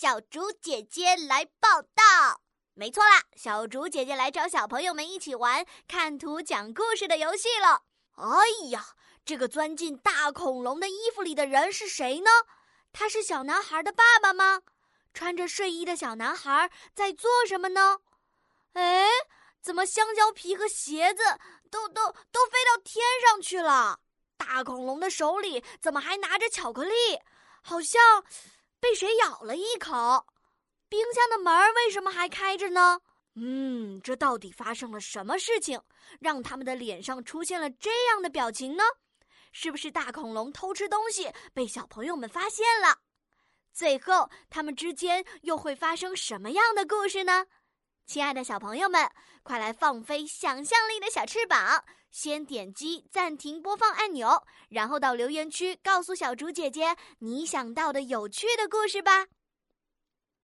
小竹姐姐来报道。没错啦，小竹姐姐来找小朋友们一起玩看图讲故事的游戏了。哎呀，这个钻进大恐龙的衣服里的人是谁呢？他是小男孩的爸爸吗？穿着睡衣的小男孩在做什么呢？哎，怎么香蕉皮和鞋子都都都飞到天上去了？大恐龙的手里怎么还拿着巧克力？好像被谁咬了一口。冰箱的门为什么还开着呢？嗯，这到底发生了什么事情，让他们的脸上出现了这样的表情呢？是不是大恐龙偷吃东西被小朋友们发现了？最后，他们之间又会发生什么样的故事呢？亲爱的小朋友们，快来放飞想象力的小翅膀！先点击暂停播放按钮，然后到留言区告诉小竹姐姐你想到的有趣的故事吧。